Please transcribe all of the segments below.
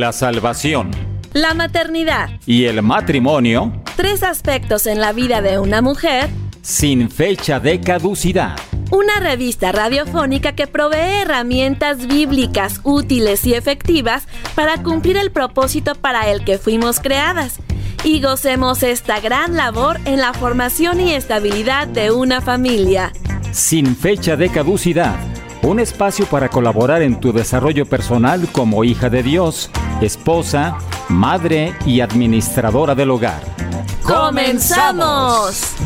la salvación, la maternidad y el matrimonio, tres aspectos en la vida de una mujer, sin fecha de caducidad. Una revista radiofónica que provee herramientas bíblicas útiles y efectivas para cumplir el propósito para el que fuimos creadas y gocemos esta gran labor en la formación y estabilidad de una familia. Sin fecha de caducidad un espacio para colaborar en tu desarrollo personal como hija de Dios, esposa, madre y administradora del hogar. ¡Comenzamos!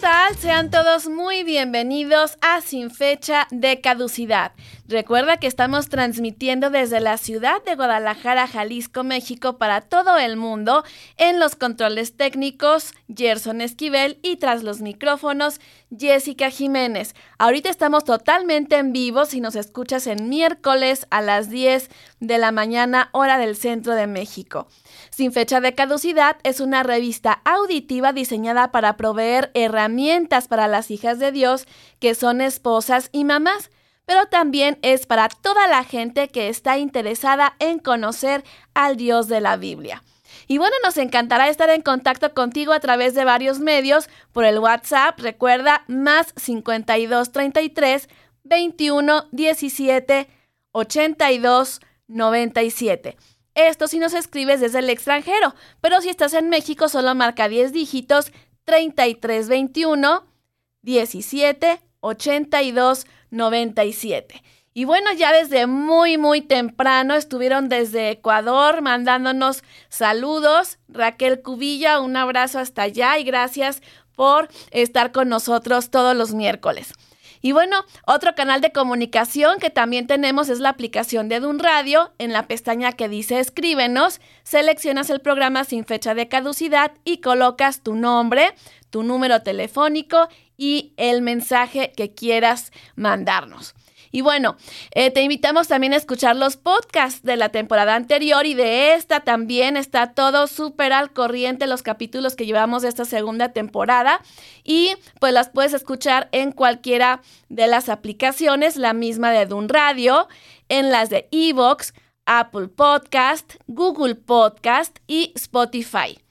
Tal? Sean todos muy bienvenidos a Sin Fecha de Caducidad. Recuerda que estamos transmitiendo desde la ciudad de Guadalajara, Jalisco, México, para todo el mundo, en los controles técnicos, Gerson Esquivel y tras los micrófonos, Jessica Jiménez. Ahorita estamos totalmente en vivo si nos escuchas en miércoles a las 10 de la mañana, hora del centro de México. Sin fecha de caducidad es una revista auditiva diseñada para proveer herramientas para las hijas de Dios que son esposas y mamás pero también es para toda la gente que está interesada en conocer al Dios de la Biblia. Y bueno, nos encantará estar en contacto contigo a través de varios medios, por el WhatsApp, recuerda, más 52 33 21 17 82 97. Esto si nos escribes desde el extranjero, pero si estás en México solo marca 10 dígitos 33 21 17 82 97. Y bueno, ya desde muy, muy temprano estuvieron desde Ecuador mandándonos saludos. Raquel Cubilla, un abrazo hasta allá y gracias por estar con nosotros todos los miércoles. Y bueno, otro canal de comunicación que también tenemos es la aplicación de Dun Radio. En la pestaña que dice Escríbenos, seleccionas el programa sin fecha de caducidad y colocas tu nombre, tu número telefónico y el mensaje que quieras mandarnos. Y bueno, eh, te invitamos también a escuchar los podcasts de la temporada anterior y de esta también. Está todo súper al corriente los capítulos que llevamos de esta segunda temporada. Y pues las puedes escuchar en cualquiera de las aplicaciones, la misma de Dun Radio, en las de Evox, Apple Podcast, Google Podcast y Spotify.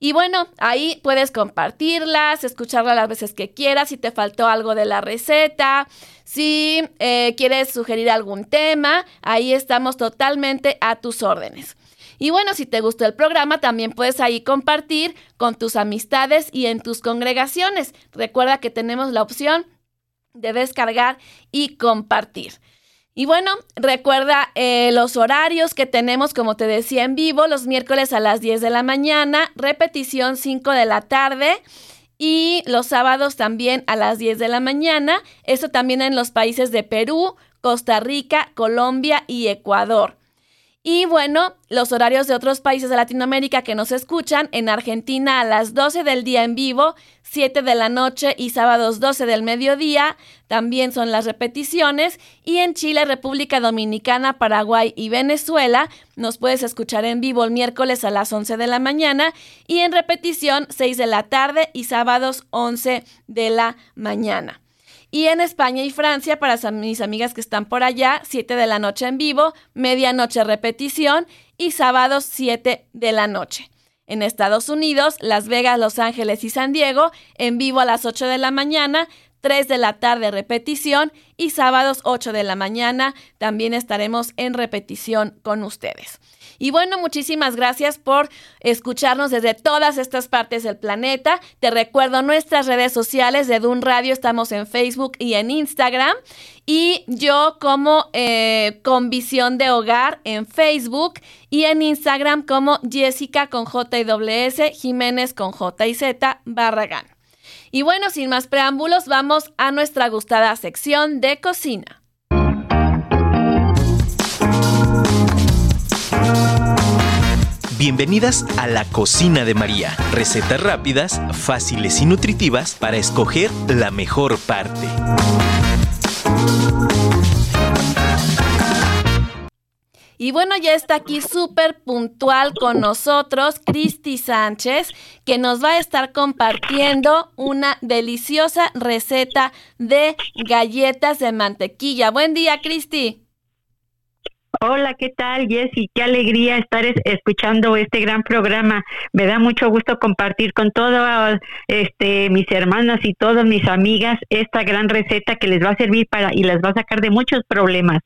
Y bueno, ahí puedes compartirlas, escucharlas las veces que quieras, si te faltó algo de la receta, si eh, quieres sugerir algún tema, ahí estamos totalmente a tus órdenes. Y bueno, si te gustó el programa, también puedes ahí compartir con tus amistades y en tus congregaciones. Recuerda que tenemos la opción de descargar y compartir. Y bueno, recuerda eh, los horarios que tenemos, como te decía, en vivo, los miércoles a las 10 de la mañana, repetición 5 de la tarde y los sábados también a las 10 de la mañana. Eso también en los países de Perú, Costa Rica, Colombia y Ecuador. Y bueno, los horarios de otros países de Latinoamérica que nos escuchan, en Argentina a las 12 del día en vivo, 7 de la noche y sábados 12 del mediodía, también son las repeticiones. Y en Chile, República Dominicana, Paraguay y Venezuela, nos puedes escuchar en vivo el miércoles a las 11 de la mañana y en repetición 6 de la tarde y sábados 11 de la mañana. Y en España y Francia, para mis amigas que están por allá, 7 de la noche en vivo, medianoche repetición y sábados 7 de la noche. En Estados Unidos, Las Vegas, Los Ángeles y San Diego, en vivo a las 8 de la mañana, 3 de la tarde repetición y sábados 8 de la mañana también estaremos en repetición con ustedes. Y bueno, muchísimas gracias por escucharnos desde todas estas partes del planeta. Te recuerdo nuestras redes sociales de Dun Radio, estamos en Facebook y en Instagram. Y yo como eh, con visión de hogar en Facebook y en Instagram como Jessica con J Jiménez con J y Z, Barragán. Y bueno, sin más preámbulos, vamos a nuestra gustada sección de cocina. Bienvenidas a la cocina de María. Recetas rápidas, fáciles y nutritivas para escoger la mejor parte. Y bueno, ya está aquí súper puntual con nosotros Cristi Sánchez, que nos va a estar compartiendo una deliciosa receta de galletas de mantequilla. Buen día, Cristi. Hola, ¿qué tal, Jessy? Qué alegría estar escuchando este gran programa. Me da mucho gusto compartir con todas este, mis hermanas y todas mis amigas esta gran receta que les va a servir para y les va a sacar de muchos problemas.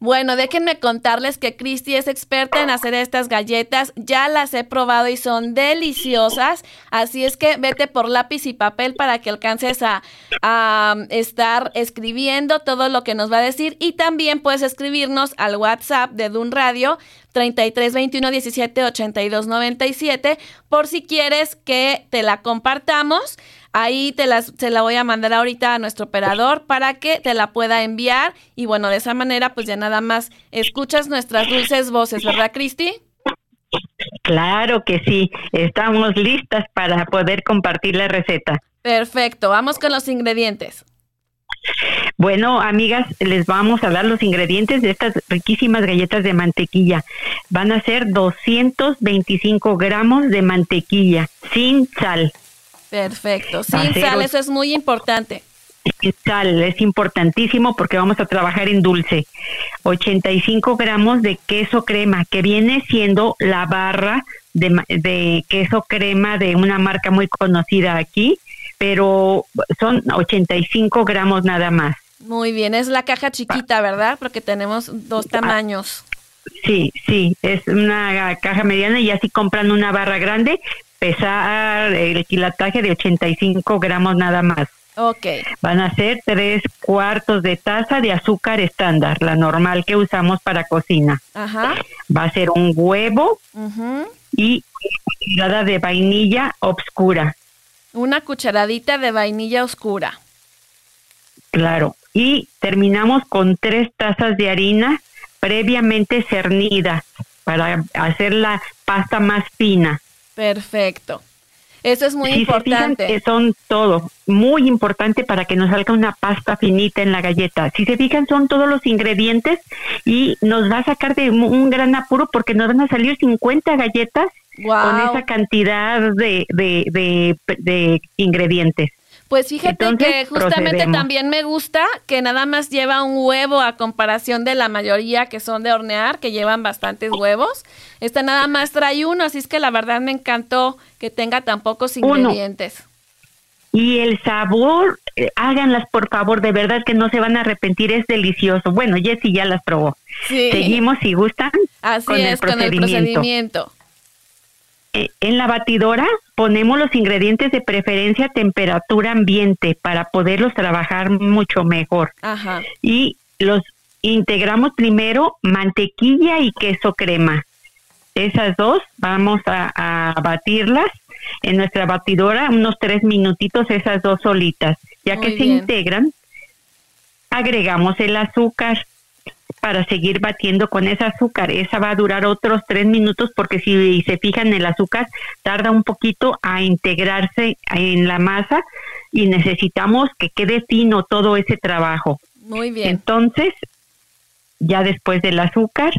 Bueno, déjenme contarles que Cristi es experta en hacer estas galletas. Ya las he probado y son deliciosas. Así es que vete por lápiz y papel para que alcances a, estar escribiendo todo lo que nos va a decir. Y también puedes escribirnos al WhatsApp de Dun Radio 33 21 17 82 97 por si quieres que te la compartamos. Ahí te las, se la voy a mandar ahorita a nuestro operador para que te la pueda enviar. Y bueno, de esa manera, pues ya nada más escuchas nuestras dulces voces, ¿verdad, Cristi? Claro que sí, estamos listas para poder compartir la receta. Perfecto, vamos con los ingredientes. Bueno, amigas, les vamos a dar los ingredientes de estas riquísimas galletas de mantequilla. Van a ser 225 gramos de mantequilla sin sal. Perfecto. Sin sal, eso es muy importante. Sal es importantísimo porque vamos a trabajar en dulce. 85 gramos de queso crema, que viene siendo la barra de, de queso crema de una marca muy conocida aquí, pero son 85 gramos nada más. Muy bien, es la caja chiquita, ¿verdad? Porque tenemos dos ah, tamaños. Sí, sí, es una caja mediana y así compran una barra grande, pesar el quilataje de 85 gramos nada más. Ok. Van a ser tres cuartos de taza de azúcar estándar, la normal que usamos para cocina. Ajá. Va a ser un huevo y una cucharada de vainilla oscura. Una cucharadita de vainilla oscura. Claro. Y terminamos con tres tazas de harina previamente cernida para hacer la pasta más fina. Perfecto. Eso es muy importante. que son todo, muy importante para que nos salga una pasta finita en la galleta. Si se fijan, son todos los ingredientes y nos va a sacar de un gran apuro porque nos van a salir 50 galletas con esa cantidad de, de, de ingredientes. Pues fíjate que justamente también me gusta que nada más lleva un huevo a comparación de la mayoría que son de hornear, que llevan bastantes huevos. Esta nada más trae uno, así es que la verdad me encantó que tenga tan pocos ingredientes. Y el sabor, eh, háganlas por favor, de verdad que no se van a arrepentir, es delicioso. Bueno, Jessy ya las probó. Seguimos si gustan. Así es, con el procedimiento. Eh, en la batidora ponemos los ingredientes de preferencia a temperatura ambiente para poderlos trabajar mucho mejor. Ajá. Y los integramos primero mantequilla y queso crema. Esas dos vamos a, batirlas en nuestra batidora unos tres minutitos, esas dos solitas. Ya que se integran, agregamos el azúcar para seguir batiendo con ese azúcar. Esa va a durar otros tres minutos porque si se fijan el azúcar tarda un poquito a integrarse en la masa y necesitamos que quede fino todo ese trabajo. Muy bien. Entonces, ya después del azúcar,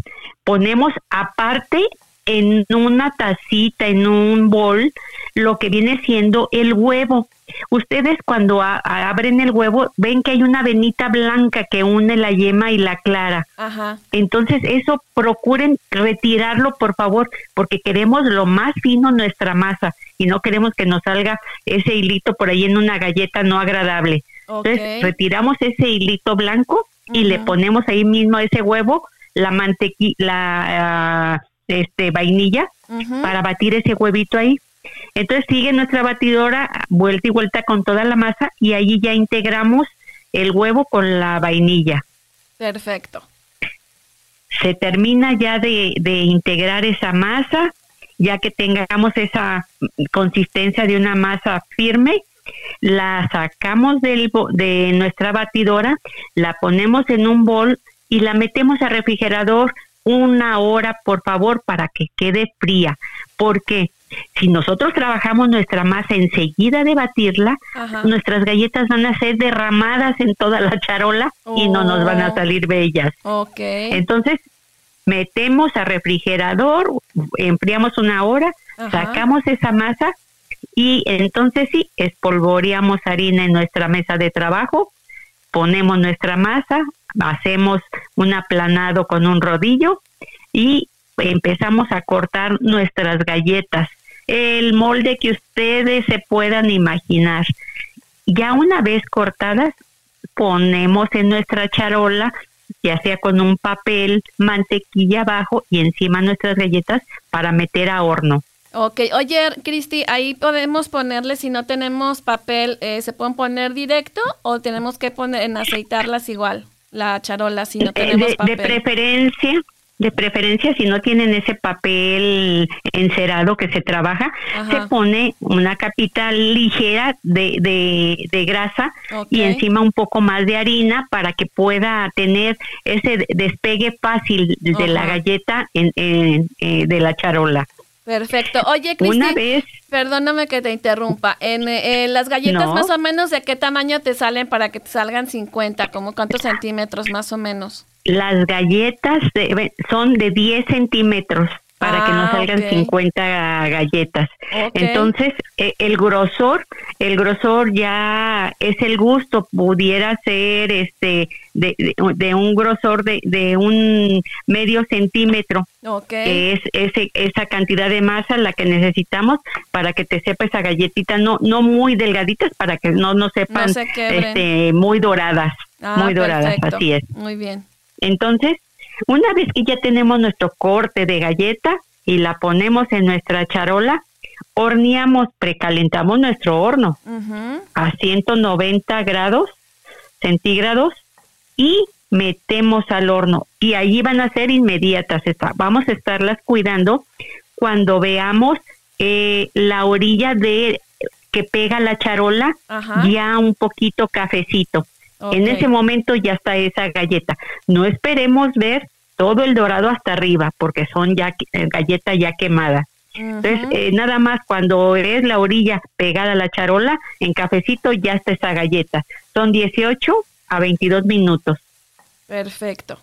ponemos aparte en una tacita, en un bol, lo que viene siendo el huevo. Ustedes cuando abren el huevo ven que hay una venita blanca que une la yema y la clara. Ajá. Entonces eso procuren retirarlo por favor porque queremos lo más fino nuestra masa y no queremos que nos salga ese hilito por ahí en una galleta no agradable. Entonces retiramos ese hilito blanco y le ponemos ahí mismo ese huevo, la mantequilla, la ah, este vainilla para batir ese huevito ahí. Entonces sigue nuestra batidora vuelta y vuelta con toda la masa y ahí ya integramos el huevo con la vainilla. Perfecto. Se termina ya de, de integrar esa masa, ya que tengamos esa consistencia de una masa firme, la sacamos del, de nuestra batidora, la ponemos en un bol y la metemos al refrigerador una hora, por favor, para que quede fría. Porque si nosotros trabajamos nuestra masa enseguida de batirla, nuestras galletas van a ser derramadas en toda la charola y no nos van a oh. salir bellas. Okay. Entonces, metemos a refrigerador, enfriamos una hora, sacamos esa masa y entonces sí, espolvoreamos harina en nuestra mesa de trabajo, ponemos nuestra masa, hacemos un aplanado con un rodillo y empezamos a cortar nuestras galletas, el molde que ustedes se puedan imaginar. Ya una vez cortadas, ponemos en nuestra charola, ya sea con un papel, mantequilla abajo y encima nuestras galletas para meter a horno. Ok, oye, Cristi, ahí podemos ponerle, si no tenemos papel, eh, ¿se pueden poner directo o tenemos que poner en aceitarlas igual, la charola, si no eh, tenemos papel? De preferencia, de preferencia si no tienen ese papel encerado que se trabaja, se pone una capita ligera de, de, grasa y encima un poco más de harina para que pueda tener ese despegue fácil de la galleta en, eh, de la charola. Perfecto. Oye, Cristi, Una vez, perdóname que te interrumpa. En eh, las galletas más o menos de qué tamaño te salen para que te salgan 50, como cuántos centímetros más o menos. Las galletas son de 10 centímetros para que nos ah, salgan 50 galletas. Entonces, e, el grosor, el grosor ya es el gusto, pudiera ser este de, un grosor de, de, un medio centímetro, que es ese, esa cantidad de masa la que necesitamos para que te sepa esa galletita, no no muy delgaditas para que no no sepan este, muy doradas, ah, muy doradas, así es. Muy bien. Entonces, una vez que ya tenemos nuestro corte de galleta y la ponemos en nuestra charola, horneamos, precalentamos nuestro horno a 190 grados centígrados y metemos al horno y allí van a ser inmediatas. Vamos a estarlas cuidando cuando veamos eh, la orilla de que pega la charola ya un poquito cafecito. En ese momento ya está esa galleta. No esperemos ver todo el dorado hasta arriba, porque son ya eh, galleta ya quemada. Entonces, eh, nada más cuando es la orilla pegada a la charola, en cafecito ya está esa galleta. Son 18 a 22 minutos. Perfecto.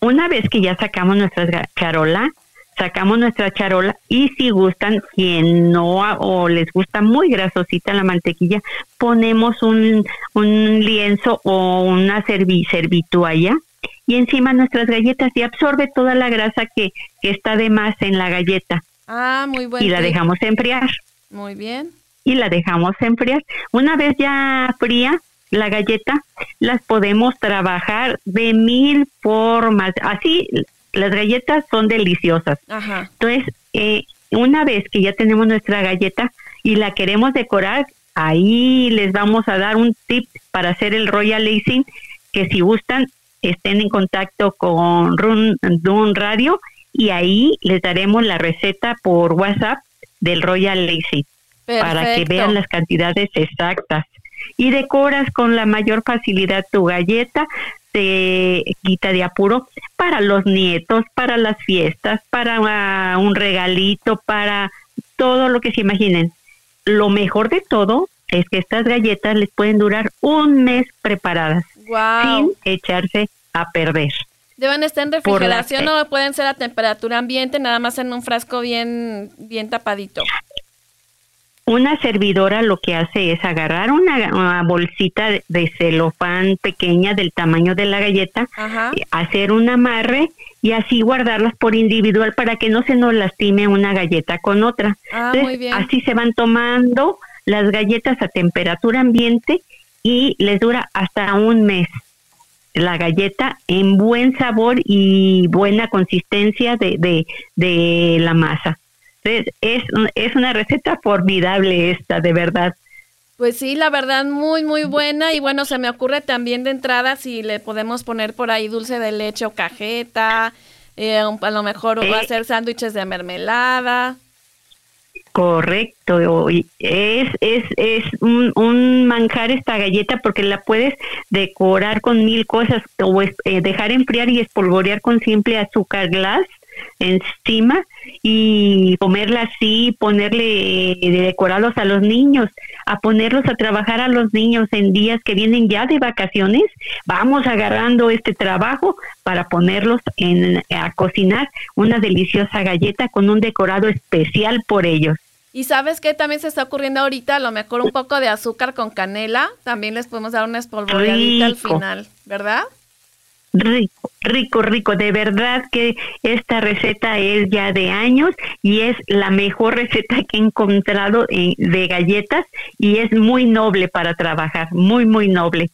Una vez que ya sacamos nuestra charola, sacamos nuestra charola y si gustan, quien no o les gusta muy grasosita la mantequilla, ponemos un, un lienzo o una servi, servitualla y encima nuestras galletas y absorbe toda la grasa que, que está de más en la galleta. Ah, muy bueno. Y la dejamos enfriar. Muy bien. Y la dejamos enfriar. Una vez ya fría la galleta, las podemos trabajar de mil formas. Así las galletas son deliciosas. Entonces, eh, una vez que ya tenemos nuestra galleta y la queremos decorar, ahí les vamos a dar un tip para hacer el royal icing, que si gustan, estén en contacto con Run, Radio y ahí les daremos la receta por WhatsApp del royal icing para que vean las cantidades exactas. Y decoras con la mayor facilidad tu galleta, te quita de apuro para los nietos, para las fiestas, para ah, un regalito, para todo lo que se imaginen. Lo mejor de todo es que estas galletas les pueden durar un mes preparadas sin echarse a perder. Deben estar en refrigeración o pueden ser a temperatura ambiente, nada más en un frasco bien, bien tapadito. Una servidora lo que hace es agarrar una, bolsita de celofán pequeña del tamaño de la galleta, hacer un amarre y así guardarlas por individual para que no se nos lastime una galleta con otra. Ah, así se van tomando las galletas a temperatura ambiente y les dura hasta un mes la galleta en buen sabor y buena consistencia de, de, de la masa es, es una receta formidable esta, de verdad. Pues sí, la verdad, muy, muy buena. Y bueno, se me ocurre también de entrada si le podemos poner por ahí dulce de leche o cajeta, eh, a lo mejor o hacer sándwiches de mermelada. Correcto, es, es, es un, un, manjar esta galleta porque la puedes decorar con mil cosas o eh, dejar enfriar y espolvorear con simple azúcar glass encima y comerla así, ponerle decorados a los niños, a ponerlos a trabajar a los niños en días que vienen ya de vacaciones. Vamos agarrando este trabajo para ponerlos en, a cocinar una deliciosa galleta con un decorado especial por ellos. Y sabes qué también se está ocurriendo ahorita, a lo mejor un poco de azúcar con canela, también les podemos dar una espolvoreadita al final, ¿verdad? Rico, rico, rico. De verdad que esta receta es ya de años y es la mejor receta que he encontrado de galletas y es muy noble para trabajar, muy, muy noble.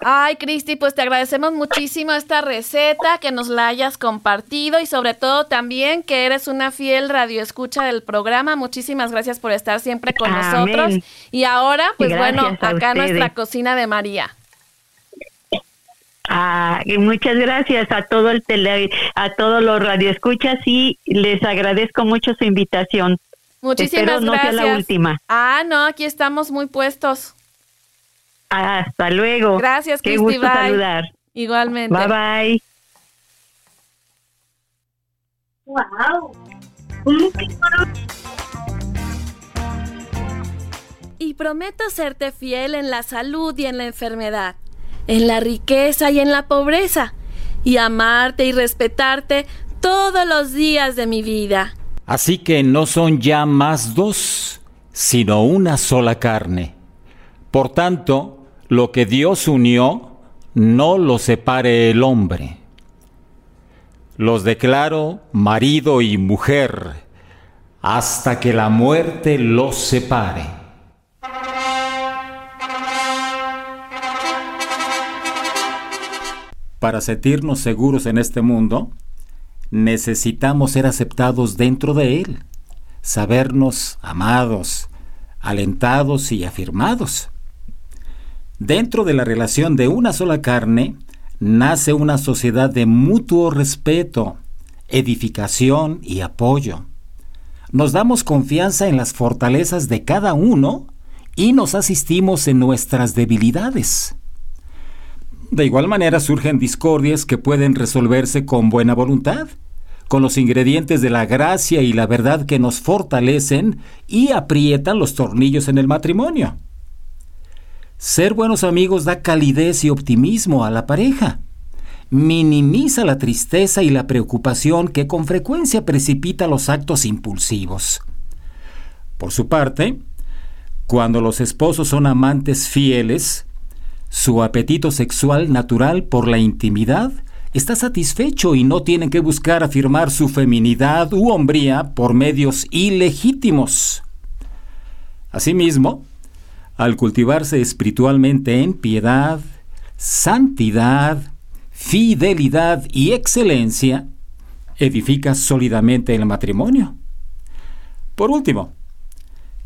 Ay, Cristi, pues te agradecemos muchísimo esta receta, que nos la hayas compartido y sobre todo también que eres una fiel radioescucha del programa. Muchísimas gracias por estar siempre con nosotros. Y ahora, pues bueno, acá nuestra cocina de María. Ah, muchas gracias a todo el tele, a todos los radioescuchas y les agradezco mucho su invitación. Muchísimas no gracias. Sea la última. Ah, no, aquí estamos muy puestos. Hasta luego. Gracias, Qué gusto saludar. Igualmente. Bye bye. Wow. Y prometo serte fiel en la salud y en la enfermedad en la riqueza y en la pobreza, y amarte y respetarte todos los días de mi vida. Así que no son ya más dos, sino una sola carne. Por tanto, lo que Dios unió, no lo separe el hombre. Los declaro marido y mujer, hasta que la muerte los separe. Para sentirnos seguros en este mundo, necesitamos ser aceptados dentro de él, sabernos amados, alentados y afirmados. Dentro de la relación de una sola carne, nace una sociedad de mutuo respeto, edificación y apoyo. Nos damos confianza en las fortalezas de cada uno y nos asistimos en nuestras debilidades. De igual manera surgen discordias que pueden resolverse con buena voluntad, con los ingredientes de la gracia y la verdad que nos fortalecen y aprietan los tornillos en el matrimonio. Ser buenos amigos da calidez y optimismo a la pareja. Minimiza la tristeza y la preocupación que con frecuencia precipita los actos impulsivos. Por su parte, cuando los esposos son amantes fieles, su apetito sexual natural por la intimidad está satisfecho y no tienen que buscar afirmar su feminidad u hombría por medios ilegítimos. Asimismo, al cultivarse espiritualmente en piedad, santidad, fidelidad y excelencia, edifica sólidamente el matrimonio. Por último,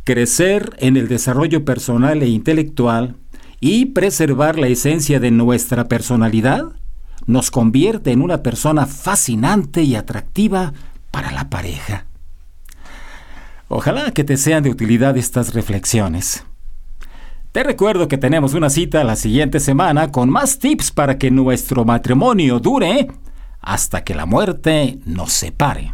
crecer en el desarrollo personal e intelectual y preservar la esencia de nuestra personalidad nos convierte en una persona fascinante y atractiva para la pareja. Ojalá que te sean de utilidad estas reflexiones. Te recuerdo que tenemos una cita la siguiente semana con más tips para que nuestro matrimonio dure hasta que la muerte nos separe.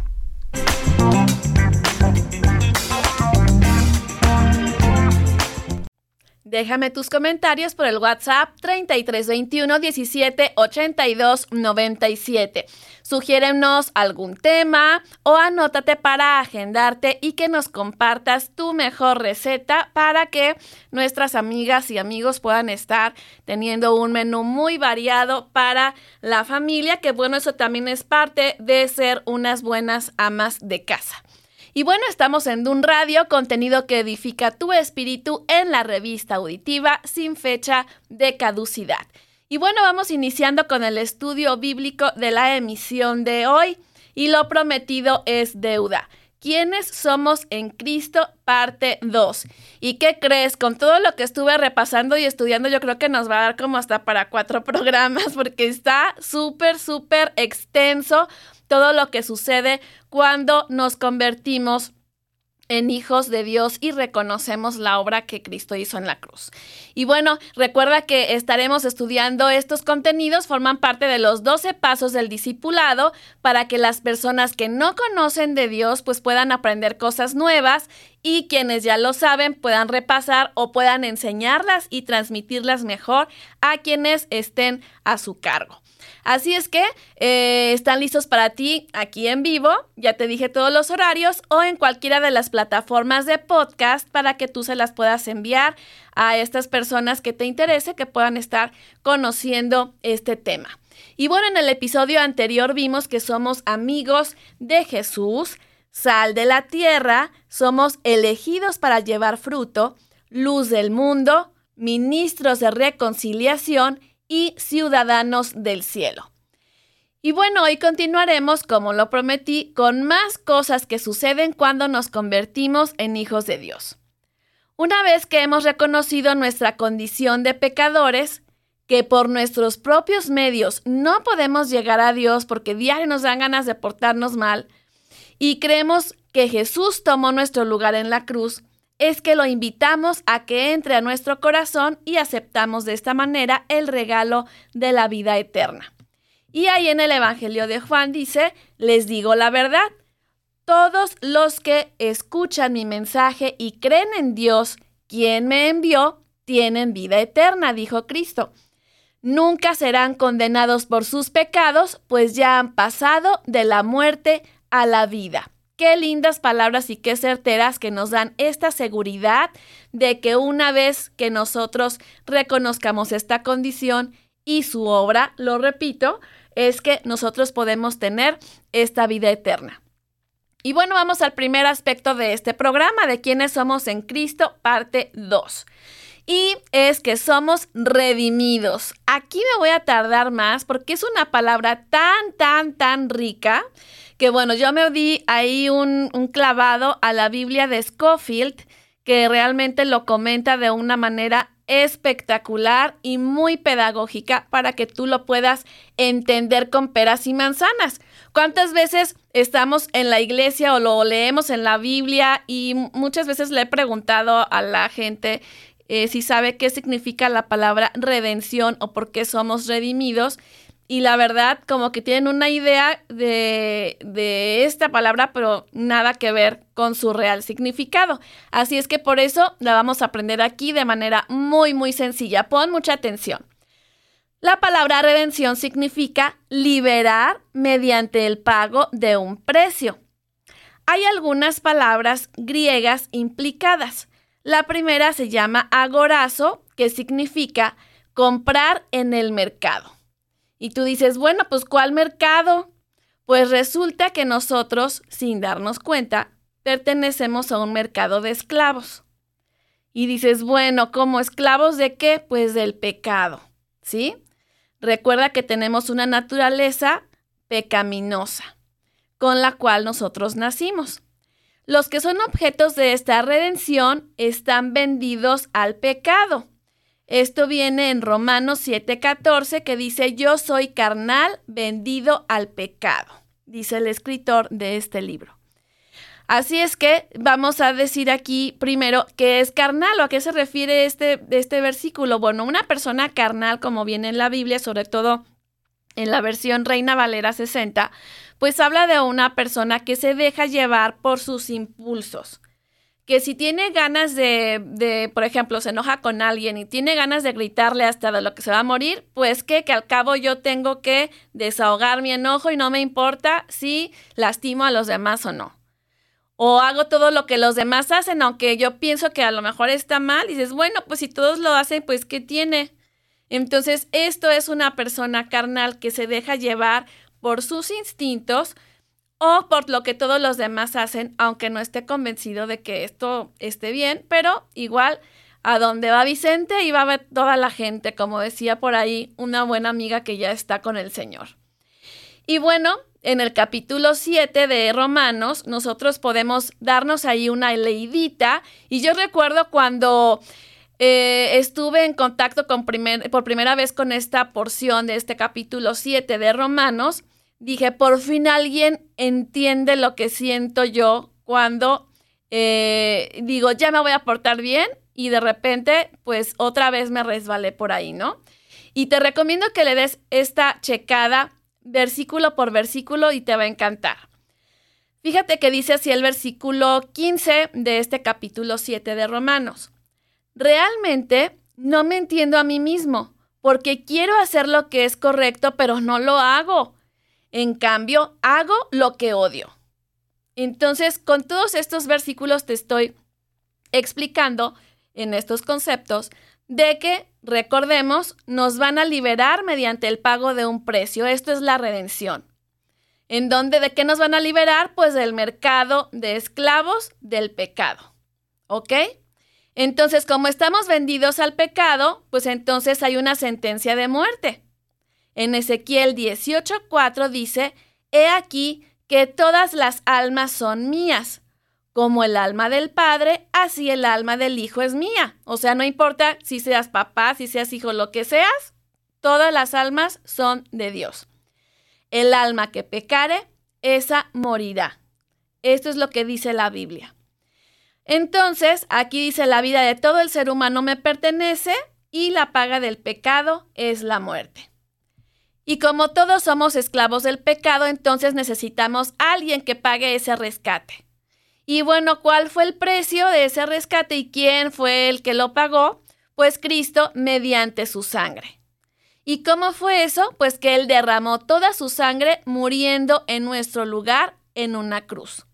Déjame tus comentarios por el WhatsApp 3321 17 82 97. Sugiérenos algún tema o anótate para agendarte y que nos compartas tu mejor receta para que nuestras amigas y amigos puedan estar teniendo un menú muy variado para la familia, que bueno, eso también es parte de ser unas buenas amas de casa. Y bueno, estamos en Dun Radio, contenido que edifica tu espíritu en la revista auditiva sin fecha de caducidad. Y bueno, vamos iniciando con el estudio bíblico de la emisión de hoy. Y lo prometido es deuda. ¿Quiénes somos en Cristo? Parte 2. ¿Y qué crees? Con todo lo que estuve repasando y estudiando, yo creo que nos va a dar como hasta para cuatro programas porque está súper, súper extenso todo lo que sucede cuando nos convertimos en hijos de Dios y reconocemos la obra que Cristo hizo en la cruz. Y bueno, recuerda que estaremos estudiando estos contenidos, forman parte de los 12 pasos del discipulado para que las personas que no conocen de Dios pues puedan aprender cosas nuevas y quienes ya lo saben puedan repasar o puedan enseñarlas y transmitirlas mejor a quienes estén a su cargo. Así es que eh, están listos para ti aquí en vivo, ya te dije todos los horarios, o en cualquiera de las plataformas de podcast para que tú se las puedas enviar a estas personas que te interese, que puedan estar conociendo este tema. Y bueno, en el episodio anterior vimos que somos amigos de Jesús, sal de la tierra, somos elegidos para llevar fruto, luz del mundo, ministros de reconciliación y ciudadanos del cielo. Y bueno, hoy continuaremos, como lo prometí, con más cosas que suceden cuando nos convertimos en hijos de Dios. Una vez que hemos reconocido nuestra condición de pecadores, que por nuestros propios medios no podemos llegar a Dios porque diario nos dan ganas de portarnos mal, y creemos que Jesús tomó nuestro lugar en la cruz, es que lo invitamos a que entre a nuestro corazón y aceptamos de esta manera el regalo de la vida eterna. Y ahí en el Evangelio de Juan dice, les digo la verdad, todos los que escuchan mi mensaje y creen en Dios, quien me envió, tienen vida eterna, dijo Cristo. Nunca serán condenados por sus pecados, pues ya han pasado de la muerte a la vida. Qué lindas palabras y qué certeras que nos dan esta seguridad de que una vez que nosotros reconozcamos esta condición y su obra, lo repito, es que nosotros podemos tener esta vida eterna. Y bueno, vamos al primer aspecto de este programa, de quiénes somos en Cristo, parte 2. Y es que somos redimidos. Aquí me voy a tardar más porque es una palabra tan, tan, tan rica que bueno, yo me di ahí un, clavado a la Biblia de Scofield, que realmente lo comenta de una manera espectacular y muy pedagógica para que tú lo puedas entender con peras y manzanas. ¿Cuántas veces estamos en la iglesia o lo leemos en la Biblia y muchas veces le he preguntado a la gente eh, si sabe qué significa la palabra redención o por qué somos redimidos? Y la verdad como que tienen una idea de, de, esta palabra, pero nada que ver con su real significado. Así es que por eso la vamos a aprender aquí de manera muy, muy sencilla. Pon mucha atención. La palabra redención significa liberar mediante el pago de un precio. Hay algunas palabras griegas implicadas. La primera se llama agorazo, que significa comprar en el mercado. Y tú dices, bueno, pues ¿cuál mercado? Pues resulta que nosotros, sin darnos cuenta, pertenecemos a un mercado de esclavos. Y dices, bueno, ¿como esclavos de qué? Pues del pecado, ¿sí? Recuerda que tenemos una naturaleza pecaminosa, con la cual nosotros nacimos. Los que son objetos de esta redención están vendidos al pecado. Esto viene en Romanos 7:14 que dice, yo soy carnal vendido al pecado, dice el escritor de este libro. Así es que vamos a decir aquí primero qué es carnal o a qué se refiere este, este versículo. Bueno, una persona carnal, como viene en la Biblia, sobre todo en la versión Reina Valera 60, pues habla de una persona que se deja llevar por sus impulsos que si tiene ganas de, de, por ejemplo, se enoja con alguien y tiene ganas de gritarle hasta de lo que se va a morir, pues que, que al cabo yo tengo que desahogar mi enojo y no me importa si lastimo a los demás o no. O hago todo lo que los demás hacen, aunque yo pienso que a lo mejor está mal, y dices, bueno, pues si todos lo hacen, pues ¿qué tiene? Entonces, esto es una persona carnal que se deja llevar por sus instintos, o por lo que todos los demás hacen, aunque no esté convencido de que esto esté bien, pero igual a donde va Vicente y va a ver toda la gente, como decía por ahí una buena amiga que ya está con el Señor. Y bueno, en el capítulo 7 de Romanos, nosotros podemos darnos ahí una leidita. Y yo recuerdo cuando eh, estuve en contacto con por primera vez con esta porción de este capítulo 7 de Romanos, dije, por fin alguien entiende lo que siento yo cuando eh, digo, ya me voy a portar bien y de repente, pues otra vez me resbalé por ahí, ¿no? Y te recomiendo que le des esta checada versículo por versículo y te va a encantar. Fíjate que dice así el versículo 15 de este capítulo 7 de Romanos. Realmente no me entiendo a mí mismo, porque quiero hacer lo que es correcto, pero no lo hago. En cambio, hago lo que odio. Entonces, con todos estos versículos te estoy explicando en estos conceptos de que, recordemos, nos van a liberar mediante el pago de un precio. Esto es la redención. ¿En dónde de qué nos van a liberar? Pues del mercado de esclavos del pecado. ¿Ok? Entonces, como estamos vendidos al pecado, pues entonces hay una sentencia de muerte. En Ezequiel 18:4 dice, He aquí que todas las almas son mías. Como el alma del Padre, así el alma del Hijo es mía. O sea, no importa si seas papá, si seas hijo, lo que seas, todas las almas son de Dios. El alma que pecare, esa morirá. Esto es lo que dice la Biblia. Entonces, aquí dice, la vida de todo el ser humano me pertenece y la paga del pecado es la muerte. Y como todos somos esclavos del pecado, entonces necesitamos a alguien que pague ese rescate. Y bueno, ¿cuál fue el precio de ese rescate y quién fue el que lo pagó? Pues Cristo mediante su sangre. ¿Y cómo fue eso? Pues que Él derramó toda su sangre muriendo en nuestro lugar en una cruz.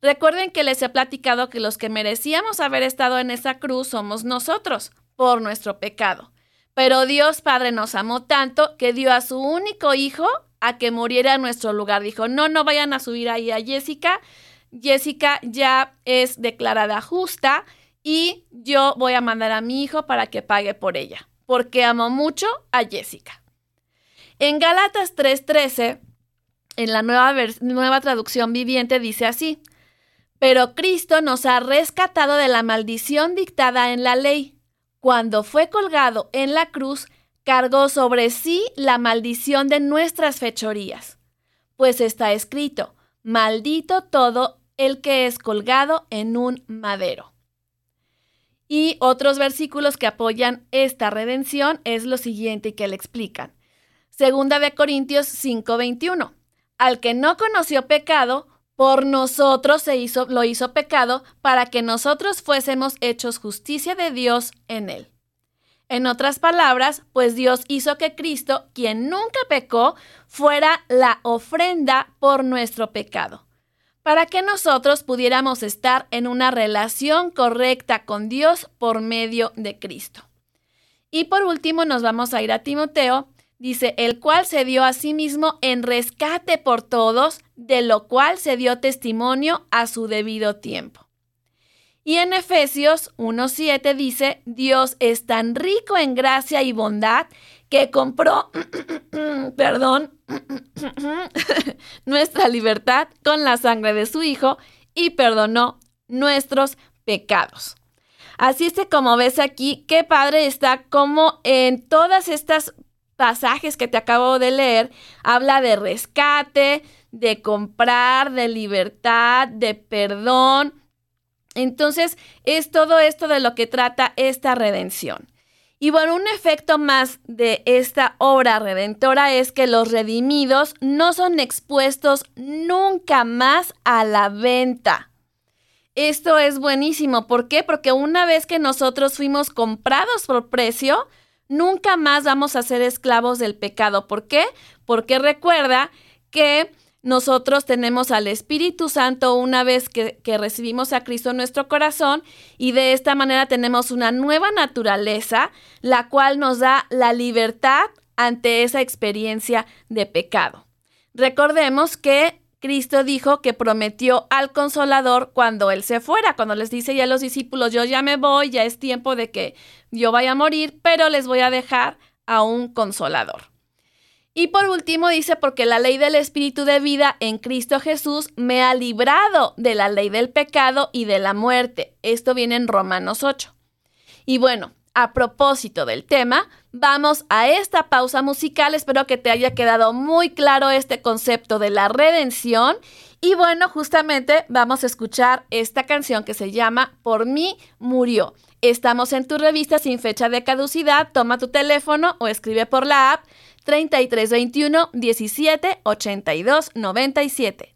Recuerden que les he platicado que los que merecíamos haber estado en esa cruz somos nosotros, por nuestro pecado. Pero Dios Padre nos amó tanto que dio a su único hijo a que muriera en nuestro lugar. Dijo, no, no vayan a subir ahí a Jessica. Jessica ya es declarada justa y yo voy a mandar a mi hijo para que pague por ella porque amo mucho a Jessica. En Gálatas 3:13, en la nueva, nueva traducción viviente, dice así, pero Cristo nos ha rescatado de la maldición dictada en la ley. Cuando fue colgado en la cruz, cargó sobre sí la maldición de nuestras fechorías. Pues está escrito, maldito todo el que es colgado en un madero. Y otros versículos que apoyan esta redención es lo siguiente que le explican. Segunda de Corintios 5:21. Al que no conoció pecado, por nosotros se hizo, lo hizo pecado para que nosotros fuésemos hechos justicia de Dios en él. En otras palabras, pues Dios hizo que Cristo, quien nunca pecó, fuera la ofrenda por nuestro pecado para que nosotros pudiéramos estar en una relación correcta con Dios por medio de Cristo. Y por último nos vamos a ir a Timoteo, dice, el cual se dio a sí mismo en rescate por todos, de lo cual se dio testimonio a su debido tiempo. Y en Efesios 1.7 dice, Dios es tan rico en gracia y bondad que compró, perdón, nuestra libertad con la sangre de su Hijo y perdonó nuestros pecados. Así es como ves aquí, qué padre está como en todas estas pasajes que te acabo de leer, habla de rescate, de comprar, de libertad, de perdón. Entonces, es todo esto de lo que trata esta redención. Y bueno, un efecto más de esta obra redentora es que los redimidos no son expuestos nunca más a la venta. Esto es buenísimo. ¿Por qué? Porque una vez que nosotros fuimos comprados por precio, nunca más vamos a ser esclavos del pecado. ¿Por qué? Porque recuerda que nosotros tenemos al Espíritu Santo una vez que, recibimos a Cristo en nuestro corazón y de esta manera tenemos una nueva naturaleza, la cual nos da la libertad ante esa experiencia de pecado. Recordemos que Cristo dijo que prometió al consolador cuando Él se fuera, cuando les dice ya a los discípulos, yo ya me voy, ya es tiempo de que yo vaya a morir, pero les voy a dejar a un consolador. Y por último dice, porque la ley del Espíritu de vida en Cristo Jesús me ha librado de la ley del pecado y de la muerte. Esto viene en Romanos 8. Y bueno, a propósito del tema, vamos a esta pausa musical. Espero que te haya quedado muy claro este concepto de la redención Y bueno, justamente vamos a escuchar esta canción que se llama Por mí murió. Estamos en tu revista sin fecha de caducidad. Toma tu teléfono o escribe por la app 3321 17 82 97.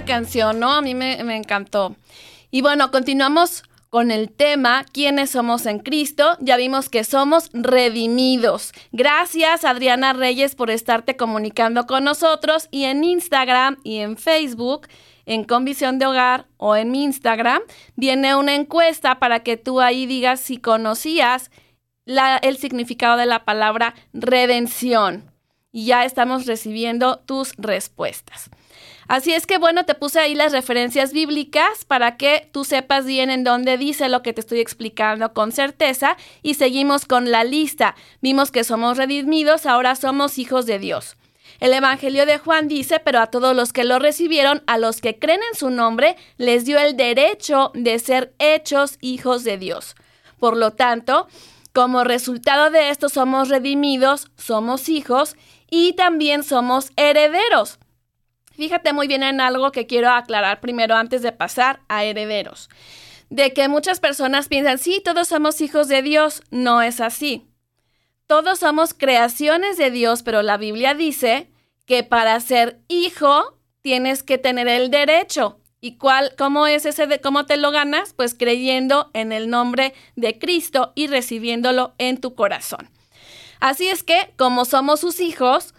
Canción, ¿no? A mí me, encantó. Y bueno, continuamos con el tema ¿Quiénes somos en Cristo? Ya vimos que somos redimidos. Gracias Adriana Reyes por estarte comunicando con nosotros y en Instagram y en Facebook, en Convisión de Hogar o en mi Instagram, viene una encuesta para que tú ahí digas si conocías el significado de la palabra redención. Y ya estamos recibiendo tus respuestas. Así es que bueno, te puse ahí las referencias bíblicas para que tú sepas bien en dónde dice lo que te estoy explicando con certeza y seguimos con la lista. Vimos que somos redimidos, ahora somos hijos de Dios. El Evangelio de Juan dice, pero a todos los que lo recibieron, a los que creen en su nombre, les dio el derecho de ser hechos hijos de Dios. Por lo tanto, como resultado de esto somos redimidos, somos hijos y también somos herederos. Fíjate muy bien en algo que quiero aclarar primero antes de pasar a herederos. De que muchas personas piensan, sí, todos somos hijos de Dios. No es así. Todos somos creaciones de Dios, pero la Biblia dice que para ser hijo tienes que tener el derecho. ¿Y cuál, cómo es ese de cómo te lo ganas? Pues creyendo en el nombre de Cristo y recibiéndolo en tu corazón. Así es que, como somos sus hijos,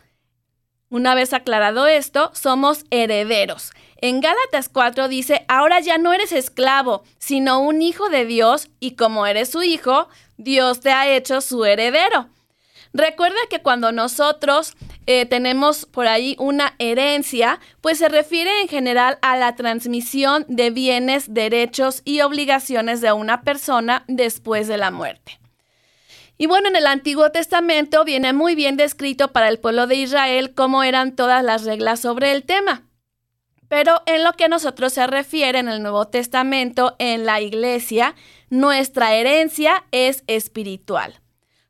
una vez aclarado esto, somos herederos. En Gálatas 4 dice, ahora ya no eres esclavo, sino un hijo de Dios, y como eres su hijo, Dios te ha hecho su heredero. Recuerda que cuando nosotros eh, tenemos por ahí una herencia, pues se refiere en general a la transmisión de bienes, derechos y obligaciones de una persona después de la muerte. Y bueno, en el Antiguo Testamento viene muy bien descrito para el pueblo de Israel cómo eran todas las reglas sobre el tema. Pero en lo que a nosotros se refiere en el Nuevo Testamento, en la iglesia, nuestra herencia es espiritual.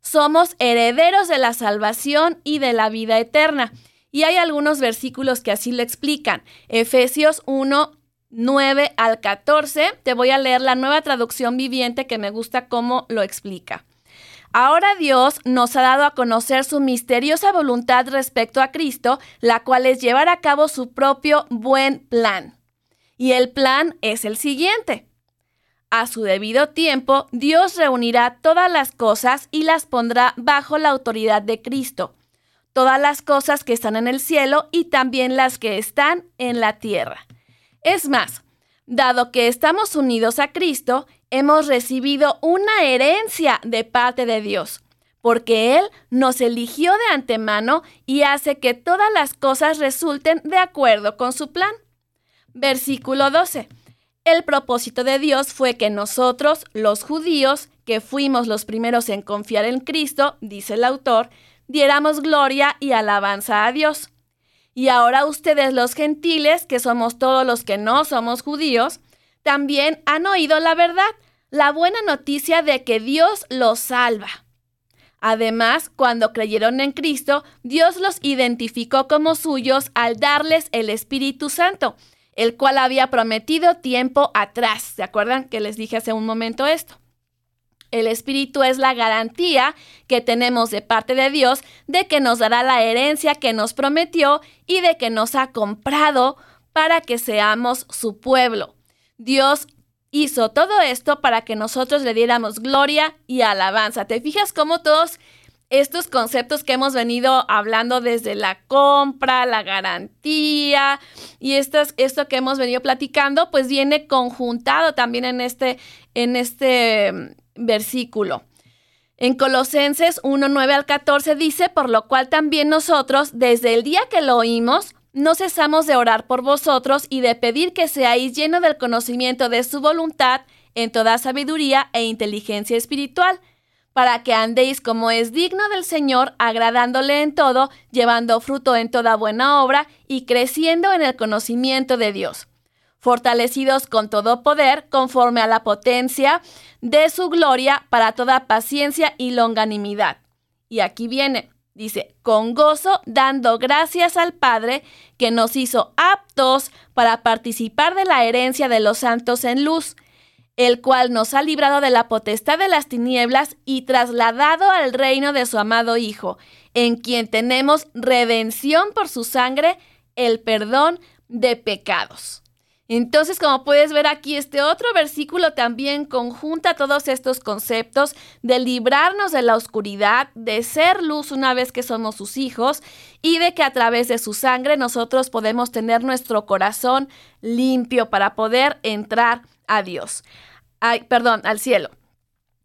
Somos herederos de la salvación y de la vida eterna. Y hay algunos versículos que así lo explican. Efesios 1, 9 al 14. Te voy a leer la nueva traducción viviente que me gusta cómo lo explica. Ahora Dios nos ha dado a conocer su misteriosa voluntad respecto a Cristo, la cual es llevar a cabo su propio buen plan. Y el plan es el siguiente. A su debido tiempo, Dios reunirá todas las cosas y las pondrá bajo la autoridad de Cristo, todas las cosas que están en el cielo y también las que están en la tierra. Es más, dado que estamos unidos a Cristo, hemos recibido una herencia de parte de Dios, porque Él nos eligió de antemano y hace que todas las cosas resulten de acuerdo con su plan. Versículo 12. El propósito de Dios fue que nosotros, los judíos, que fuimos los primeros en confiar en Cristo, dice el autor, diéramos gloria y alabanza a Dios. Y ahora ustedes los gentiles, que somos todos los que no somos judíos, también han oído la verdad, la buena noticia de que Dios los salva. Además, cuando creyeron en Cristo, Dios los identificó como suyos al darles el Espíritu Santo, el cual había prometido tiempo atrás. ¿Se acuerdan que les dije hace un momento esto? El Espíritu es la garantía que tenemos de parte de Dios de que nos dará la herencia que nos prometió y de que nos ha comprado para que seamos su pueblo. Dios hizo todo esto para que nosotros le diéramos gloria y alabanza. ¿Te fijas cómo todos estos conceptos que hemos venido hablando desde la compra, la garantía y esto que hemos venido platicando, pues viene conjuntado también en este, en este mm, versículo. En Colosenses 1, 9 al 14 dice, por lo cual también nosotros, desde el día que lo oímos, no cesamos de orar por vosotros y de pedir que seáis llenos del conocimiento de su voluntad en toda sabiduría e inteligencia espiritual, para que andéis como es digno del Señor, agradándole en todo, llevando fruto en toda buena obra y creciendo en el conocimiento de Dios, fortalecidos con todo poder, conforme a la potencia de su gloria, para toda paciencia y longanimidad. Y aquí viene, Dice, con gozo, dando gracias al Padre que nos hizo aptos para participar de la herencia de los santos en luz, el cual nos ha librado de la potestad de las tinieblas y trasladado al reino de su amado Hijo, en quien tenemos redención por su sangre, el perdón de pecados. Entonces, como puedes ver aquí, este otro versículo también conjunta todos estos conceptos de librarnos de la oscuridad, de ser luz una vez que somos sus hijos y de que a través de su sangre nosotros podemos tener nuestro corazón limpio para poder entrar a Dios. Ay, perdón, al cielo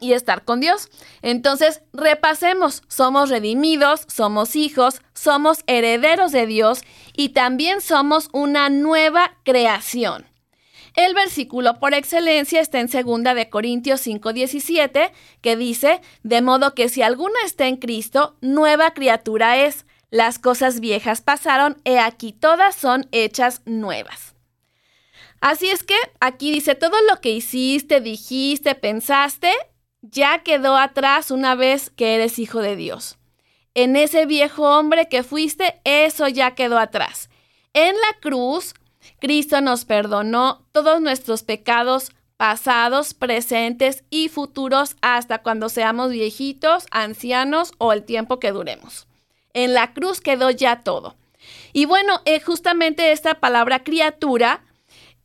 y estar con Dios. Entonces, repasemos, somos redimidos, somos hijos, somos herederos de Dios y también somos una nueva creación. El versículo por excelencia está en 2 de Corintios 5:17, que dice, "De modo que si alguno está en Cristo, nueva criatura es. Las cosas viejas pasaron, he aquí todas son hechas nuevas." Así es que aquí dice, todo lo que hiciste, dijiste, pensaste, ya quedó atrás una vez que eres hijo de Dios. En ese viejo hombre que fuiste, eso ya quedó atrás. En la cruz, Cristo nos perdonó todos nuestros pecados pasados, presentes y futuros hasta cuando seamos viejitos, ancianos o el tiempo que duremos. En la cruz quedó ya todo. Y bueno, eh, justamente esta palabra criatura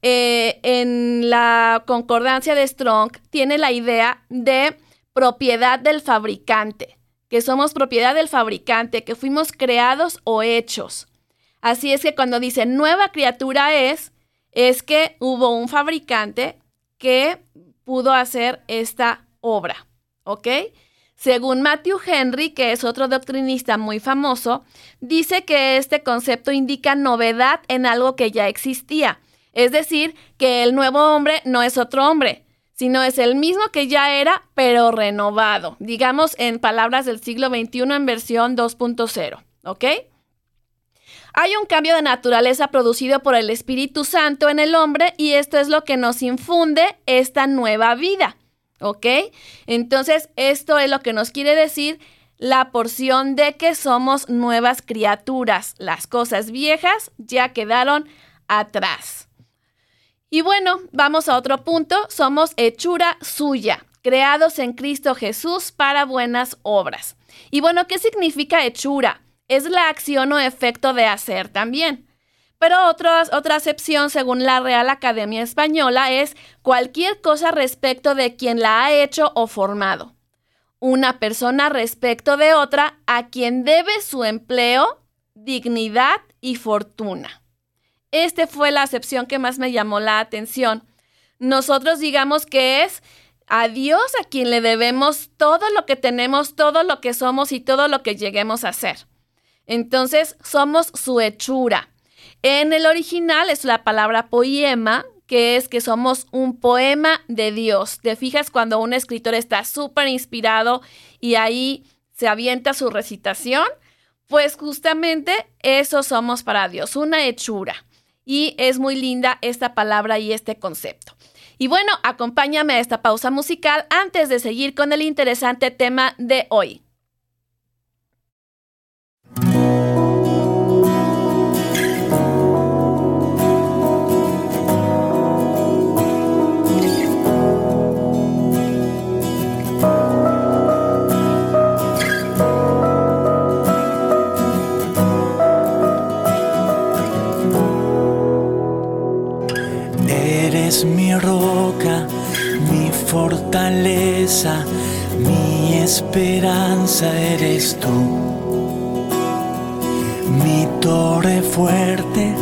eh, en la concordancia de Strong tiene la idea de propiedad del fabricante, que somos propiedad del fabricante, que fuimos creados o hechos. Así es que cuando dice nueva criatura es, es que hubo un fabricante que pudo hacer esta obra, ¿ok? Según Matthew Henry, que es otro doctrinista muy famoso, dice que este concepto indica novedad en algo que ya existía. Es decir, que el nuevo hombre no es otro hombre, sino es el mismo que ya era, pero renovado, digamos en palabras del siglo XXI en versión 2.0, ¿ok? Hay un cambio de naturaleza producido por el Espíritu Santo en el hombre y esto es lo que nos infunde esta nueva vida, ¿ok? Entonces, esto es lo que nos quiere decir la porción de que somos nuevas criaturas. Las cosas viejas ya quedaron atrás. Y bueno, vamos a otro punto. Somos hechura suya, creados en Cristo Jesús para buenas obras. Y bueno, ¿qué significa hechura? Es la acción o efecto de hacer también. Pero otra, acepción, según la Real Academia Española, es cualquier cosa respecto de quien la ha hecho o formado. Una persona respecto de otra a quien debe su empleo, dignidad y fortuna. Esta fue la acepción que más me llamó la atención. Nosotros digamos que es a Dios a quien le debemos todo lo que tenemos, todo lo que somos y todo lo que lleguemos a ser. Entonces, somos su hechura. En el original es la palabra poema, que es que somos un poema de Dios. ¿Te fijas cuando un escritor está súper inspirado y ahí se avienta su recitación? Pues justamente eso somos para Dios, una hechura y es muy linda esta palabra y este concepto. Y bueno, acompáñame a esta pausa musical antes de seguir con el interesante tema de hoy. Mi esperanza eres tú. Mi torre fuerte,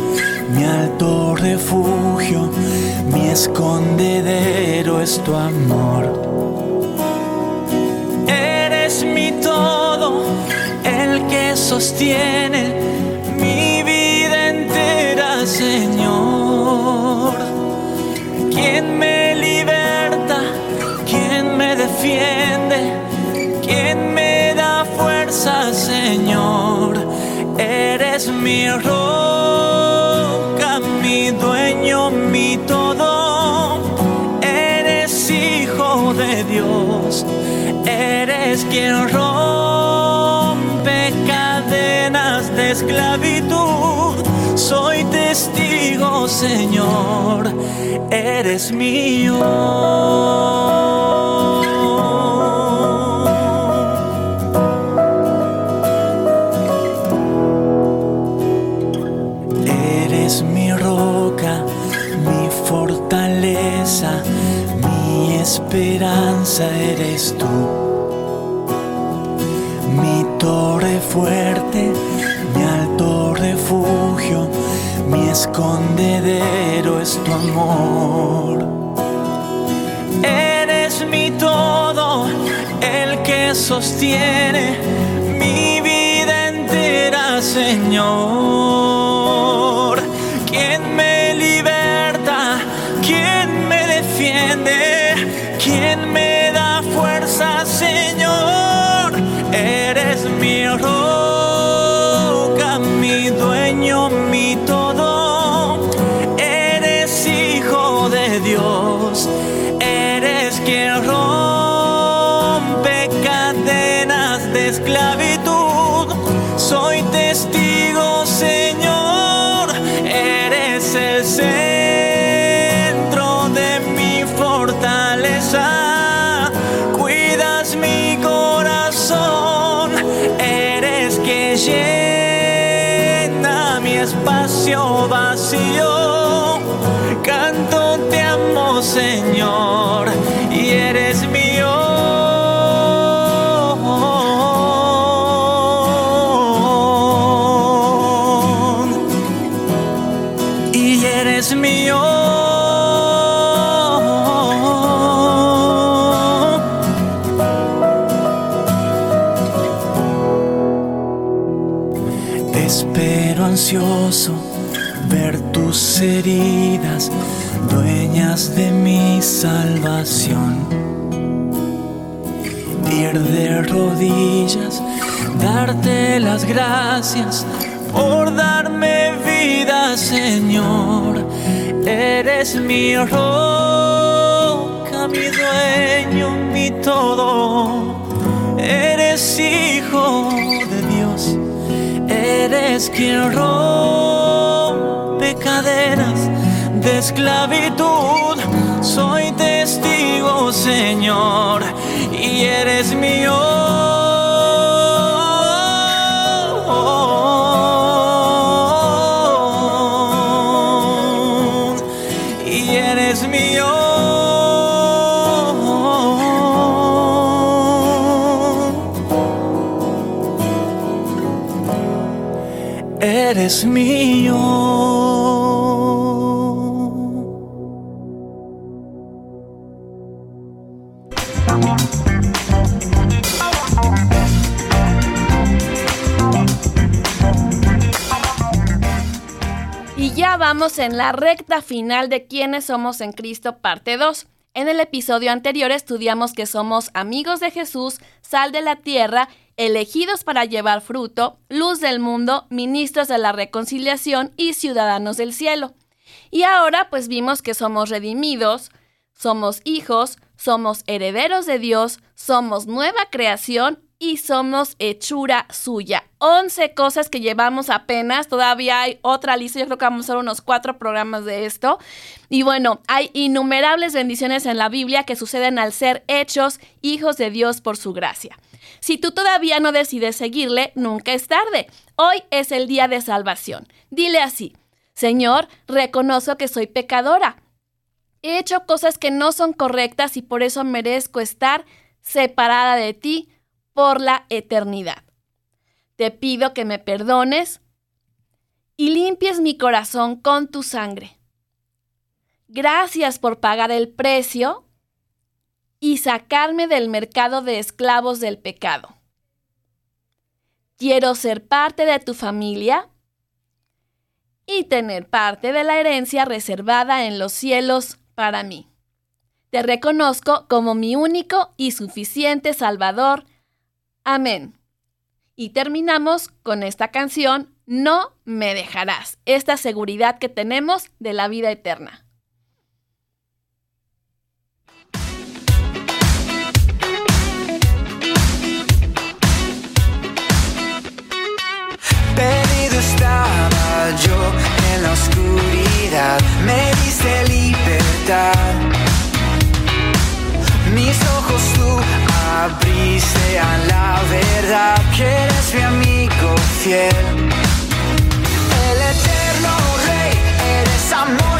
mi alto refugio, mi escondedero es tu amor. Eres mi todo, el que sostiene quien rompe cadenas de esclavitud. Soy testigo, Señor, eres mío. Eres mi roca, mi fortaleza, mi esperanza. Fuerte, mi alto refugio, mi escondedero es tu amor. Eres mi todo, el que sostiene mi vida entera, Señor. Eres por darme vida, Señor. Eres mi roca, mi dueño, mi todo. Eres hijo de Dios. Eres quien rompe cadenas de esclavitud. Soy testigo, Señor, y eres mío. Eres mío. Y ya vamos en la recta final de quiénes somos en Cristo, parte 2. En el episodio anterior estudiamos que somos amigos de Jesús, sal de la tierra, elegidos para llevar fruto, luz del mundo, ministros de la reconciliación y ciudadanos del cielo. Y ahora pues vimos que somos redimidos, somos hijos, somos herederos de Dios, somos nueva creación y somos hechura suya. 11 cosas que llevamos apenas, todavía hay otra lista, yo creo que vamos a hacer unos cuatro programas de esto. Y bueno, hay innumerables bendiciones en la Biblia que suceden al ser hechos hijos de Dios por su gracia. Si tú todavía no decides seguirle, nunca es tarde. Hoy es el día de salvación. Dile así, Señor, reconozco que soy pecadora. He hecho cosas que no son correctas y por eso merezco estar separada de ti por la eternidad. Te pido que me perdones y limpies mi corazón con tu sangre. Gracias por pagar el precio y sacarme del mercado de esclavos del pecado. Quiero ser parte de tu familia y tener parte de la herencia reservada en los cielos para mí. Te reconozco como mi único y suficiente Salvador. Amén. Y terminamos con esta canción, No me dejarás, esta seguridad que tenemos de la vida eterna. Yo en la oscuridad, me diste libertad. Mis ojos tú abriste a la verdad, que eres mi amigo fiel. El eterno rey, eres amor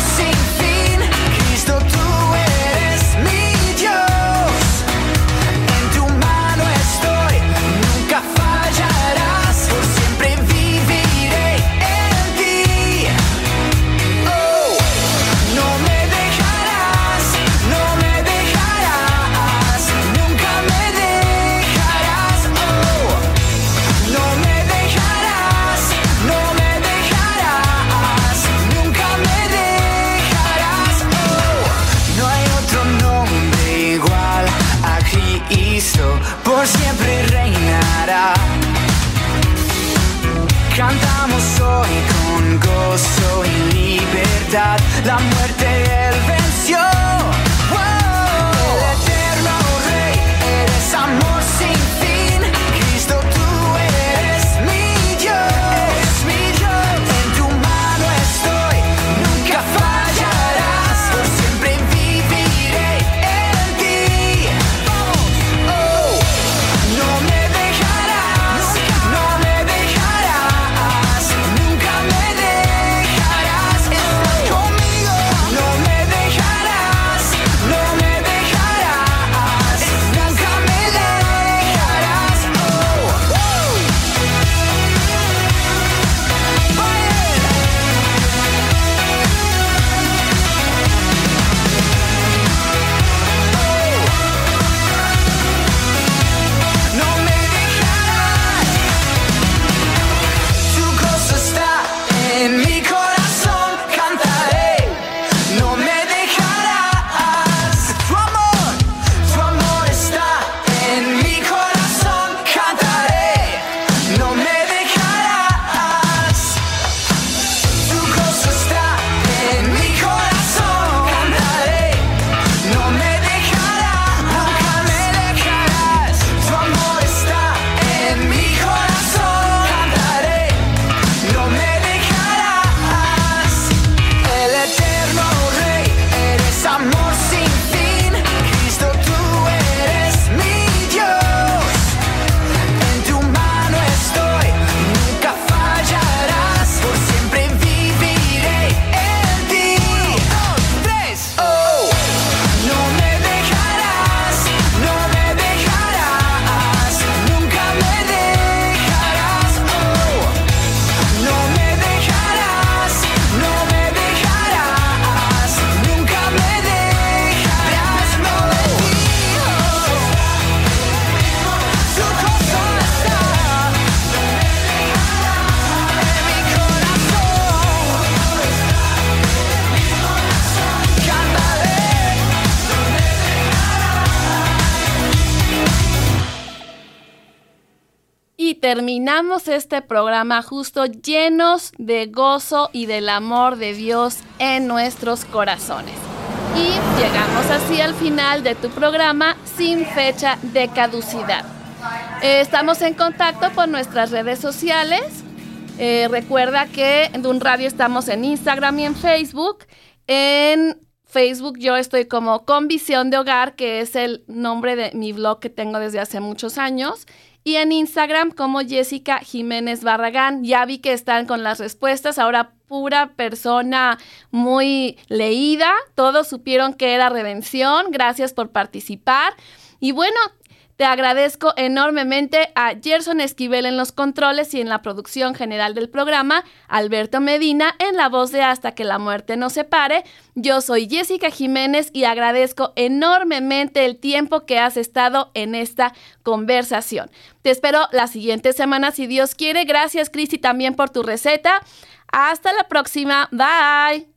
terminamos este programa justo llenos de gozo y del amor de Dios en nuestros corazones. Y llegamos así al final de tu programa sin fecha de caducidad. Eh, estamos en contacto por nuestras redes sociales. Eh, recuerda que en radio estamos en Instagram y en Facebook. En Facebook yo estoy como Con Visión de Hogar, que es el nombre de mi blog que tengo desde hace muchos años. Y en Instagram como Jessica Jiménez Barragán. Ya vi que están con las respuestas. Ahora pura persona muy leída. Todos supieron que era redención. Gracias por participar. Y bueno, te agradezco enormemente a Gerson Esquivel en los controles y en la producción general del programa, Alberto Medina en la voz de Hasta que la muerte nos separe. Yo soy Jessica Jiménez y agradezco enormemente el tiempo que has estado en esta conversación. Te espero la siguiente semana si Dios quiere. Gracias Cristi también por tu receta. Hasta la próxima. Bye.